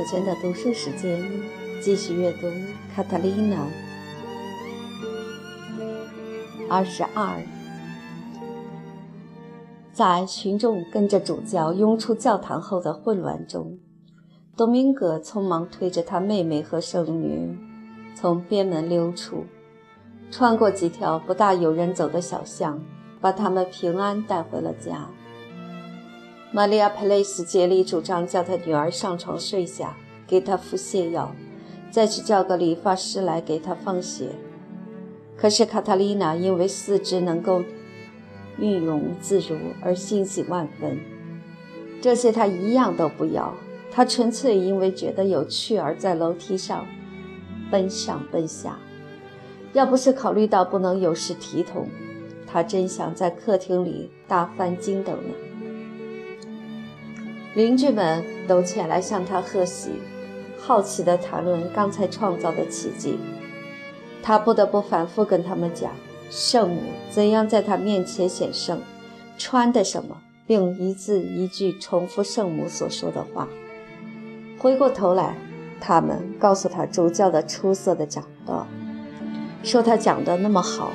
此前的读书时间，继续阅读《卡塔琳娜》二十二。在群众跟着主教涌出教堂后的混乱中，多明戈匆忙推着他妹妹和圣女从边门溜出，穿过几条不大有人走的小巷，把他们平安带回了家。玛利亚·佩雷斯竭力主张叫他女儿上床睡下，给她服泻药，再去叫个理发师来给她放血。可是卡塔丽娜因为四肢能够运用自如而欣喜万分，这些她一样都不要。她纯粹因为觉得有趣而在楼梯上奔上奔下。要不是考虑到不能有失体统，她真想在客厅里大翻筋斗呢。邻居们都前来向他贺喜，好奇地谈论刚才创造的奇迹。他不得不反复跟他们讲圣母怎样在他面前显圣，穿的什么，并一字一句重复圣母所说的话。回过头来，他们告诉他主教的出色的讲道，说他讲得那么好，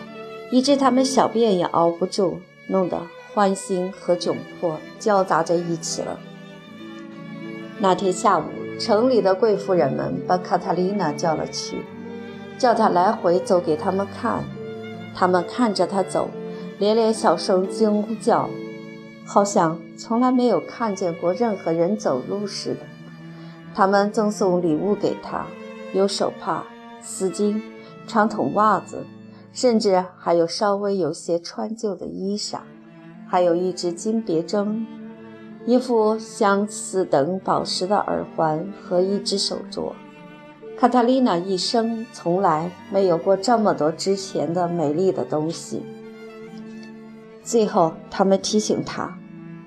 以致他们小便也熬不住，弄得欢欣和窘迫交杂在一起了。那天下午，城里的贵妇人们把卡塔琳娜叫了去，叫她来回走给他们看。他们看着她走，连连小声惊呼叫，好像从来没有看见过任何人走路似的。他们赠送礼物给她，有手帕、丝巾、长筒袜子，甚至还有稍微有些穿旧的衣裳，还有一只金别针。一副相似等宝石的耳环和一只手镯。卡塔丽娜一生从来没有过这么多值钱的美丽的东西。最后，他们提醒她，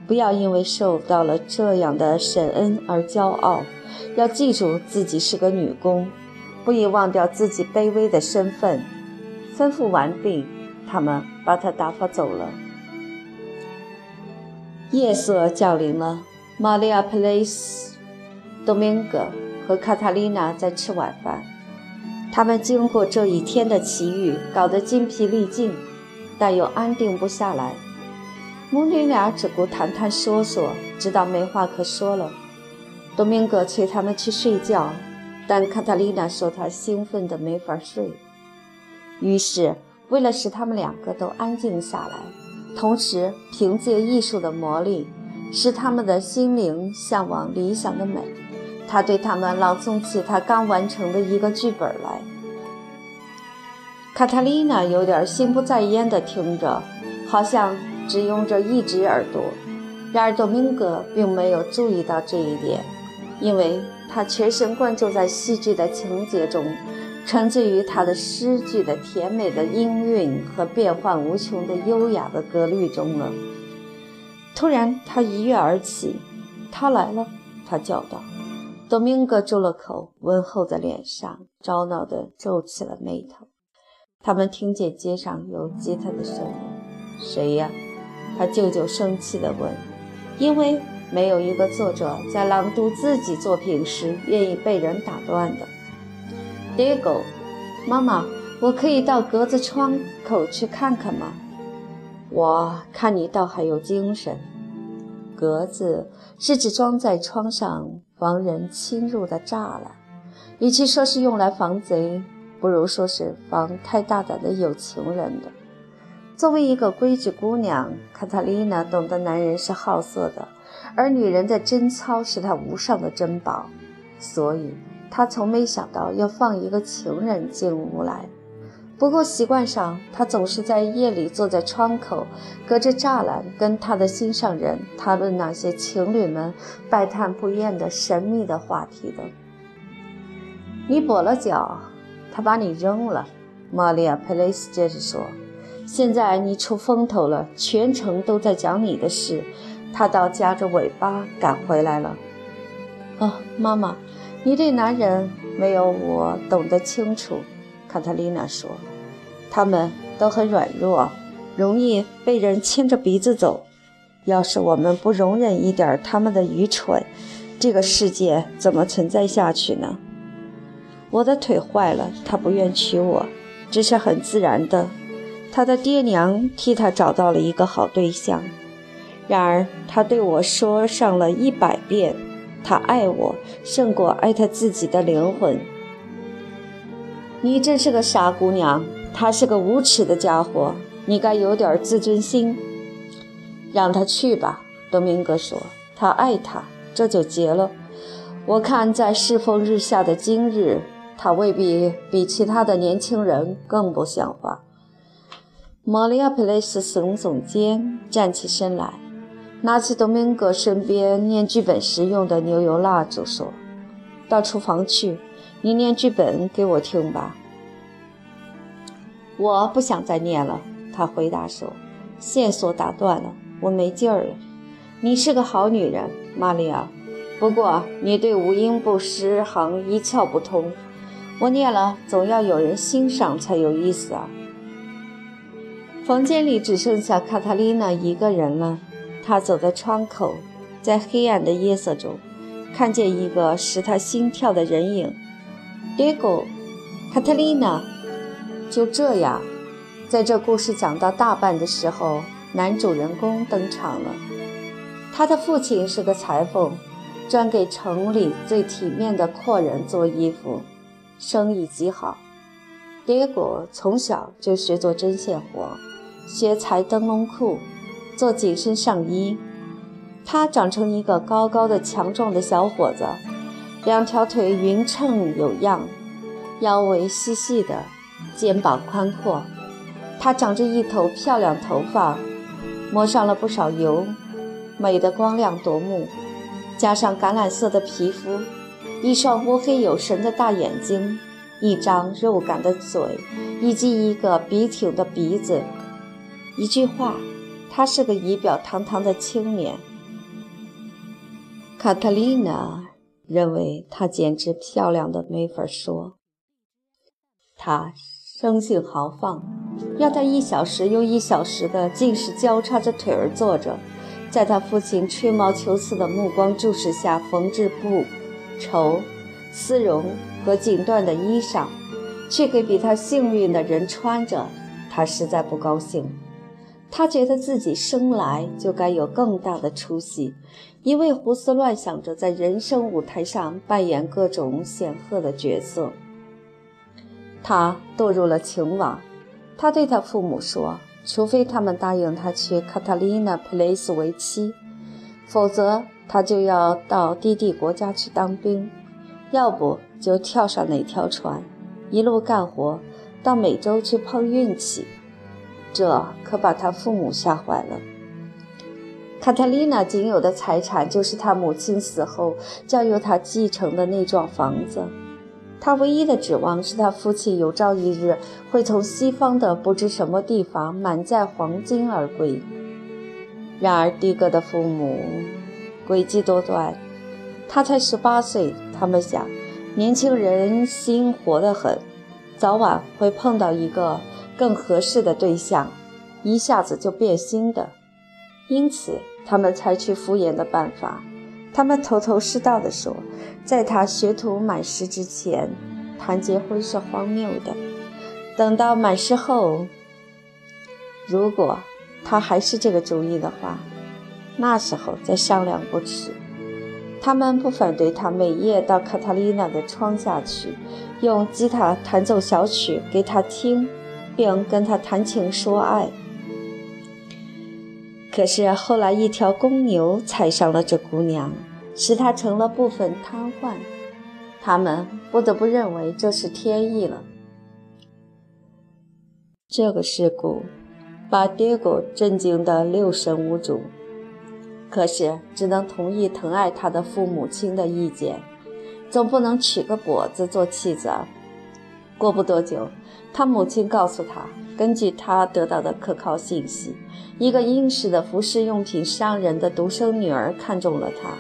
不要因为受到了这样的神恩而骄傲，要记住自己是个女工，不宜忘掉自己卑微的身份。吩咐完毕，他们把她打发走了。夜色降临了，玛利亚·普雷斯、多明戈和卡塔琳娜在吃晚饭。他们经过这一天的奇遇，搞得筋疲力尽，但又安定不下来。母女俩只顾谈谈说说，直到没话可说了。多明戈催他们去睡觉，但卡塔琳娜说她兴奋得没法睡。于是，为了使他们两个都安静下来。同时，凭借艺术的魔力，使他们的心灵向往理想的美。他对他们朗诵起他刚完成的一个剧本来。卡塔丽娜有点心不在焉地听着，好像只用着一只耳朵。然而，多明戈并没有注意到这一点，因为他全神贯注在戏剧的情节中。沉醉于他的诗句的甜美的音韵和变幻无穷的优雅的格律中了。突然，他一跃而起，“他来了！”他叫道。多明戈住了口，温厚的脸上着恼地皱起了眉头。他们听见街上有吉他的声音。“谁呀？”他舅舅生气地问。“因为没有一个作者在朗读自己作品时愿意被人打断的。” Diego，妈妈，我可以到格子窗口去看看吗？我看你倒还有精神。格子是指装在窗上防人侵入的栅栏，与其说是用来防贼，不如说是防太大胆的有情人的。作为一个规矩姑娘，卡塔丽娜懂得男人是好色的，而女人的贞操是她无上的珍宝，所以。他从没想到要放一个情人进屋来，不过习惯上，他总是在夜里坐在窗口，隔着栅栏跟他的心上人谈论那些情侣们百谈不厌的神秘的话题的。你跛了脚，他把你扔了。玛利亚·佩雷斯接着说：“现在你出风头了，全城都在讲你的事。他倒夹着尾巴赶回来了。”哦，妈妈。你对男人没有我懂得清楚，卡塔琳娜说，他们都很软弱，容易被人牵着鼻子走。要是我们不容忍一点他们的愚蠢，这个世界怎么存在下去呢？我的腿坏了，他不愿娶我，这是很自然的。他的爹娘替他找到了一个好对象，然而他对我说上了一百遍，他爱我胜过爱他自己的灵魂。你真是个傻姑娘，他是个无耻的家伙，你该有点自尊心。让他去吧，多明戈说，他爱他，这就结了。我看在世风日下的今日。他未必比其他的年轻人更不像话。玛利亚·佩雷斯耸耸肩，站起身来，拿起多明戈身边念剧本时用的牛油蜡烛，说：“到厨房去，你念剧本给我听吧。”我不想再念了，他回答说：“线索打断了，我没劲儿了。你是个好女人，玛利亚，不过你对五音不识行一窍不通。”我念了，总要有人欣赏才有意思啊。房间里只剩下卡塔琳娜一个人了。他走在窗口，在黑暗的夜色中，看见一个使他心跳的人影。Diego，卡特琳娜。就这样，在这故事讲到大半的时候，男主人公登场了。他的父亲是个裁缝，专给城里最体面的阔人做衣服。生意极好，迭果从小就学做针线活，学裁灯笼裤，做紧身上衣。他长成一个高高的、强壮的小伙子，两条腿匀称有样，腰围细细的，肩膀宽阔。他长着一头漂亮头发，抹上了不少油，美得光亮夺目，加上橄榄色的皮肤。一双乌黑有神的大眼睛，一张肉感的嘴，以及一个笔挺的鼻子。一句话，他是个仪表堂堂的青年。卡特琳娜认为他简直漂亮的没法说。他生性豪放，要他一小时又一小时的尽是交叉着腿儿坐着，在他父亲吹毛求疵的目光注视下缝制布。绸、丝绒和锦缎的衣裳，却给比他幸运的人穿着，他实在不高兴。他觉得自己生来就该有更大的出息，因为胡思乱想着在人生舞台上扮演各种显赫的角色。他堕入了情网。他对他父母说：“除非他们答应他娶卡塔琳娜·普雷斯为妻，否则。”他就要到低地国家去当兵，要不就跳上哪条船，一路干活到美洲去碰运气。这可把他父母吓坏了。卡塔琳娜仅有的财产就是他母亲死后交由他继承的那幢房子。他唯一的指望是他父亲有朝一日会从西方的不知什么地方满载黄金而归。然而，迪哥的父母。诡计多端，他才十八岁。他们想，年轻人心活得很，早晚会碰到一个更合适的对象，一下子就变心的。因此，他们采取敷衍的办法。他们头头是道地说，在他学徒满师之前，谈结婚是荒谬的。等到满师后，如果他还是这个主意的话。那时候再商量不迟。他们不反对他每夜到卡塔琳娜的窗下去，用吉他弹奏小曲给她听，并跟他谈情说爱。可是后来一条公牛踩伤了这姑娘，使她成了部分瘫痪。他们不得不认为这是天意了。这个事故把迭戈震惊得六神无主。可是，只能同意疼爱他的父母亲的意见，总不能娶个跛子做妻子啊。过不多久，他母亲告诉他，根据他得到的可靠信息，一个英式的服饰用品商人的独生女儿看中了他，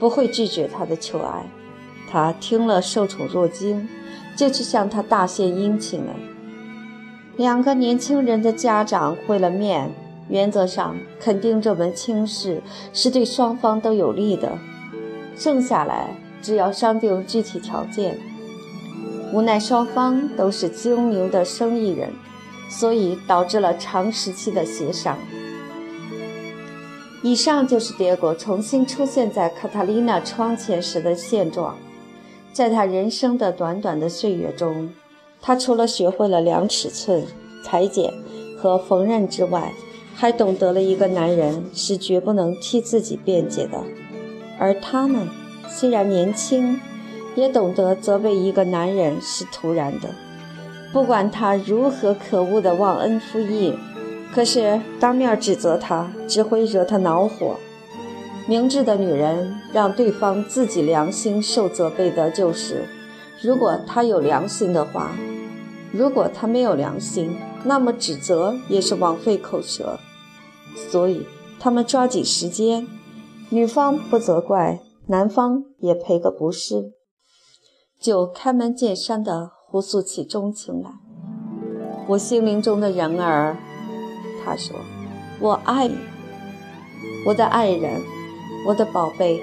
不会拒绝他的求爱。他听了受宠若惊，就去向他大献殷勤了。两个年轻人的家长会了面。原则上肯定这门亲事是对双方都有利的。剩下来只要商定具体条件。无奈双方都是精明的生意人，所以导致了长时期的协商。以上就是迭戈重新出现在卡塔琳娜窗前时的现状。在他人生的短短的岁月中，他除了学会了量尺寸、裁剪和缝纫之外，还懂得了一个男人是绝不能替自己辩解的。而他呢，虽然年轻，也懂得责备一个男人是突然的，不管他如何可恶的忘恩负义。可是当面指责他，只会惹他恼火。明智的女人让对方自己良心受责备的就是，如果他有良心的话；如果他没有良心，那么指责也是枉费口舌。所以他们抓紧时间，女方不责怪，男方也赔个不是，就开门见山地互诉起衷情来。我心灵中的人儿。他说：“我爱你，我的爱人，我的宝贝。”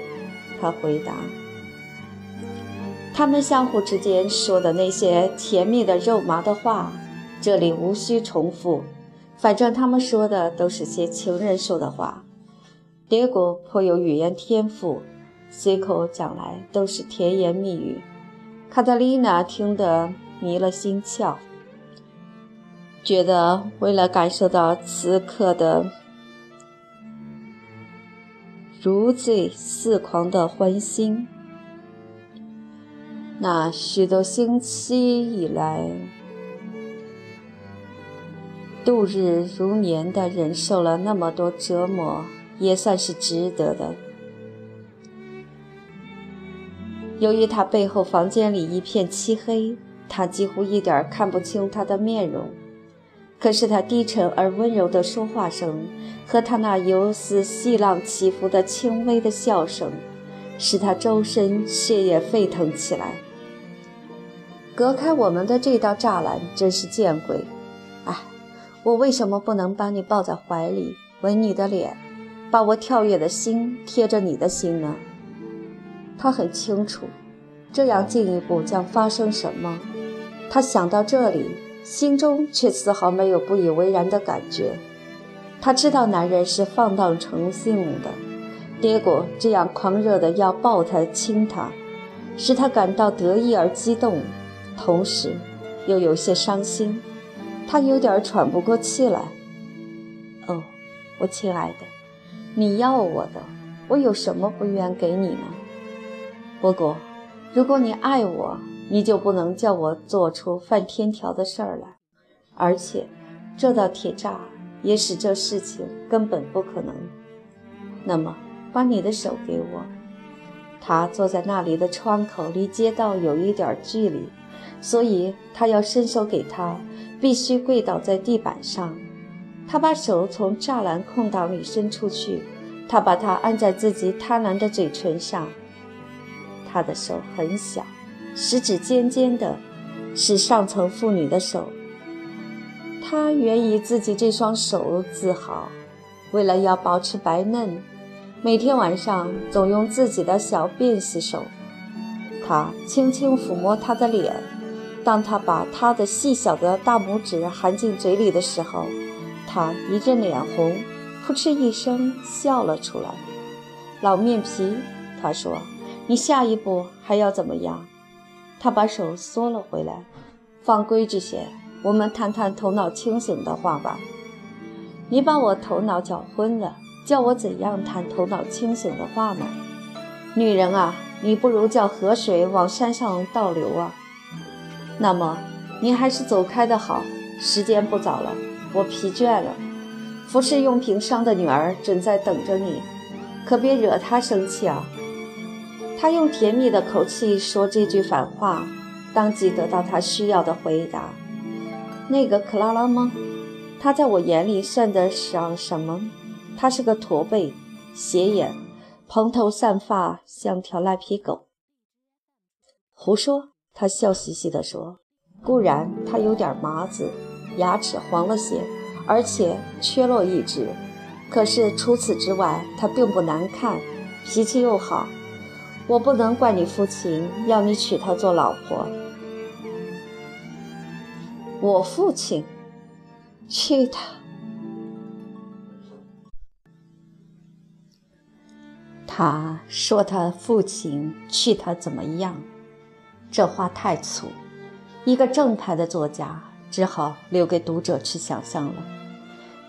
他回答。他们相互之间说的那些甜蜜的肉麻的话，这里无需重复。反正他们说的都是些情人说的话。迭戈颇有语言天赋，随口讲来都是甜言蜜语。卡特琳娜听得迷了心窍。觉得为了感受到此刻的如醉似狂的欢欣，那许多星期以来度日如年的忍受了那么多折磨，也算是值得的。由于他背后房间里一片漆黑，他几乎一点看不清他的面容。可是他低沉而温柔的说话声，和他那游丝细浪起伏的轻微的笑声，使他周身血液沸腾起来。隔开我们的这道栅栏真是见鬼！哎，我为什么不能把你抱在怀里，吻你的脸，把我跳跃的心贴着你的心呢？他很清楚，这样进一步将发生什么。他想到这里。心中却丝毫没有不以为然的感觉。他知道男人是放荡成性的，结果这样狂热的要抱他亲他，使他感到得意而激动，同时又有些伤心。他有点喘不过气来。哦，我亲爱的，你要我的，我有什么不愿给你呢？不过，如果你爱我。你就不能叫我做出犯天条的事儿来，而且这道铁栅也使这事情根本不可能。那么，把你的手给我。他坐在那里的窗口，离街道有一点距离，所以他要伸手给他，必须跪倒在地板上。他把手从栅栏空档里伸出去，他把它按在自己贪婪的嘴唇上。他的手很小。食指尖尖的，是上层妇女的手。她原以自己这双手自豪，为了要保持白嫩，每天晚上总用自己的小便洗手。他轻轻抚摸她的脸，当他把她的细小的大拇指含进嘴里的时候，她一阵脸红，扑哧一声笑了出来。老面皮，他说：“你下一步还要怎么样？”他把手缩了回来，放规矩些。我们谈谈头脑清醒的话吧。你把我头脑搅昏了，叫我怎样谈头脑清醒的话呢？女人啊，你不如叫河水往山上倒流啊。那么，你还是走开的好。时间不早了，我疲倦了。服饰用品商的女儿正在等着你，可别惹她生气啊。他用甜蜜的口气说这句反话，当即得到他需要的回答。那个克拉拉吗？他在我眼里算得上什么？他是个驼背、斜眼、蓬头散发，像条赖皮狗。胡说！他笑嘻嘻地说：“固然他有点麻子，牙齿黄了些，而且缺落一只，可是除此之外，他并不难看，脾气又好。”我不能怪你父亲要你娶她做老婆。我父亲娶她，他说他父亲娶她怎么样？这话太粗，一个正派的作家只好留给读者去想象了。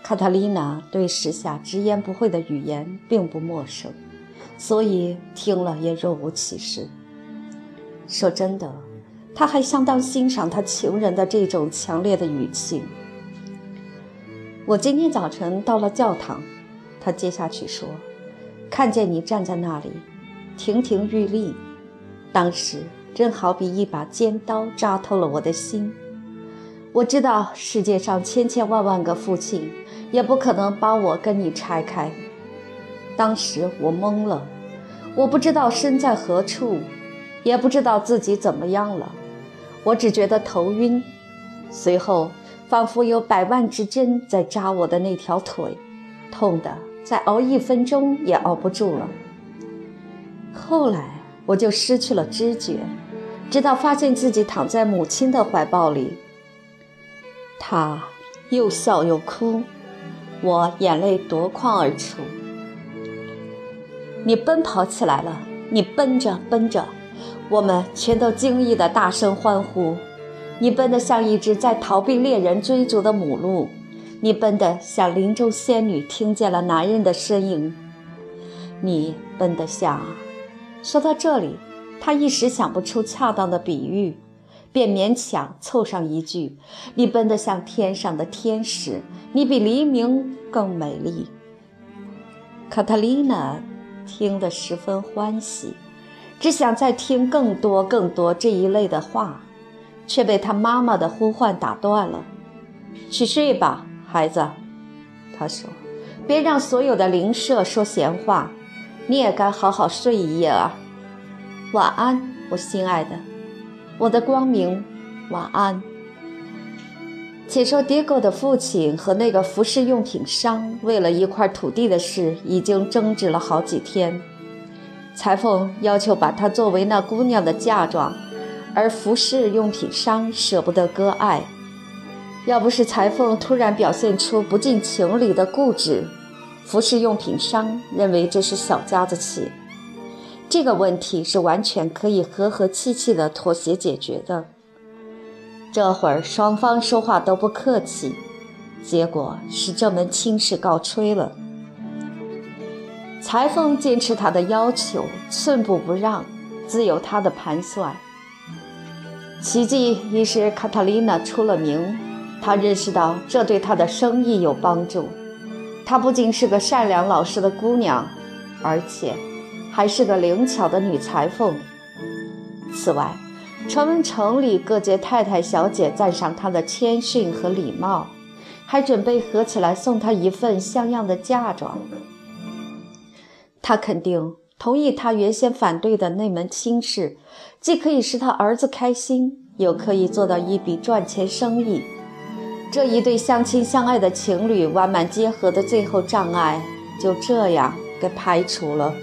卡塔丽娜对时下直言不讳的语言并不陌生，所以听了也若无其事。说真的。他还相当欣赏他情人的这种强烈的语气。我今天早晨到了教堂，他接下去说：“看见你站在那里，亭亭玉立，当时真好比一把尖刀扎透了我的心。我知道世界上千千万万个父亲也不可能把我跟你拆开。当时我懵了，我不知道身在何处，也不知道自己怎么样了。”我只觉得头晕，随后仿佛有百万支针在扎我的那条腿，痛的再熬一分钟也熬不住了。后来我就失去了知觉，直到发现自己躺在母亲的怀抱里。她又笑又哭，我眼泪夺眶而出。你奔跑起来了，你奔着奔着。我们全都惊异的大声欢呼，你奔得像一只在逃避猎人追逐的母鹿，你奔得像林中仙女听见了男人的身影，你奔得像……说到这里，他一时想不出恰当的比喻，便勉强凑上一句：“你奔得像天上的天使，你比黎明更美丽。”卡塔琳娜听得十分欢喜。只想再听更多更多这一类的话，却被他妈妈的呼唤打断了。去睡吧，孩子，他说，别让所有的邻舍说闲话，你也该好好睡一夜啊。晚安，我心爱的，我的光明，晚安。且说迪戈的父亲和那个服饰用品商为了一块土地的事已经争执了好几天。裁缝要求把她作为那姑娘的嫁妆，而服饰用品商舍不得割爱。要不是裁缝突然表现出不近情理的固执，服饰用品商认为这是小家子气。这个问题是完全可以和和气气的妥协解决的。这会儿双方说话都不客气，结果是这门亲事告吹了。裁缝坚持他的要求，寸步不让，自有他的盘算。奇迹已是卡塔琳娜出了名，他认识到这对他的生意有帮助。她不仅是个善良老实的姑娘，而且还是个灵巧的女裁缝。此外，传闻城里各界太太小姐赞赏她的谦逊和礼貌，还准备合起来送她一份像样的嫁妆。他肯定同意他原先反对的那门亲事，既可以使他儿子开心，又可以做到一笔赚钱生意。这一对相亲相爱的情侣完满结合的最后障碍，就这样给排除了。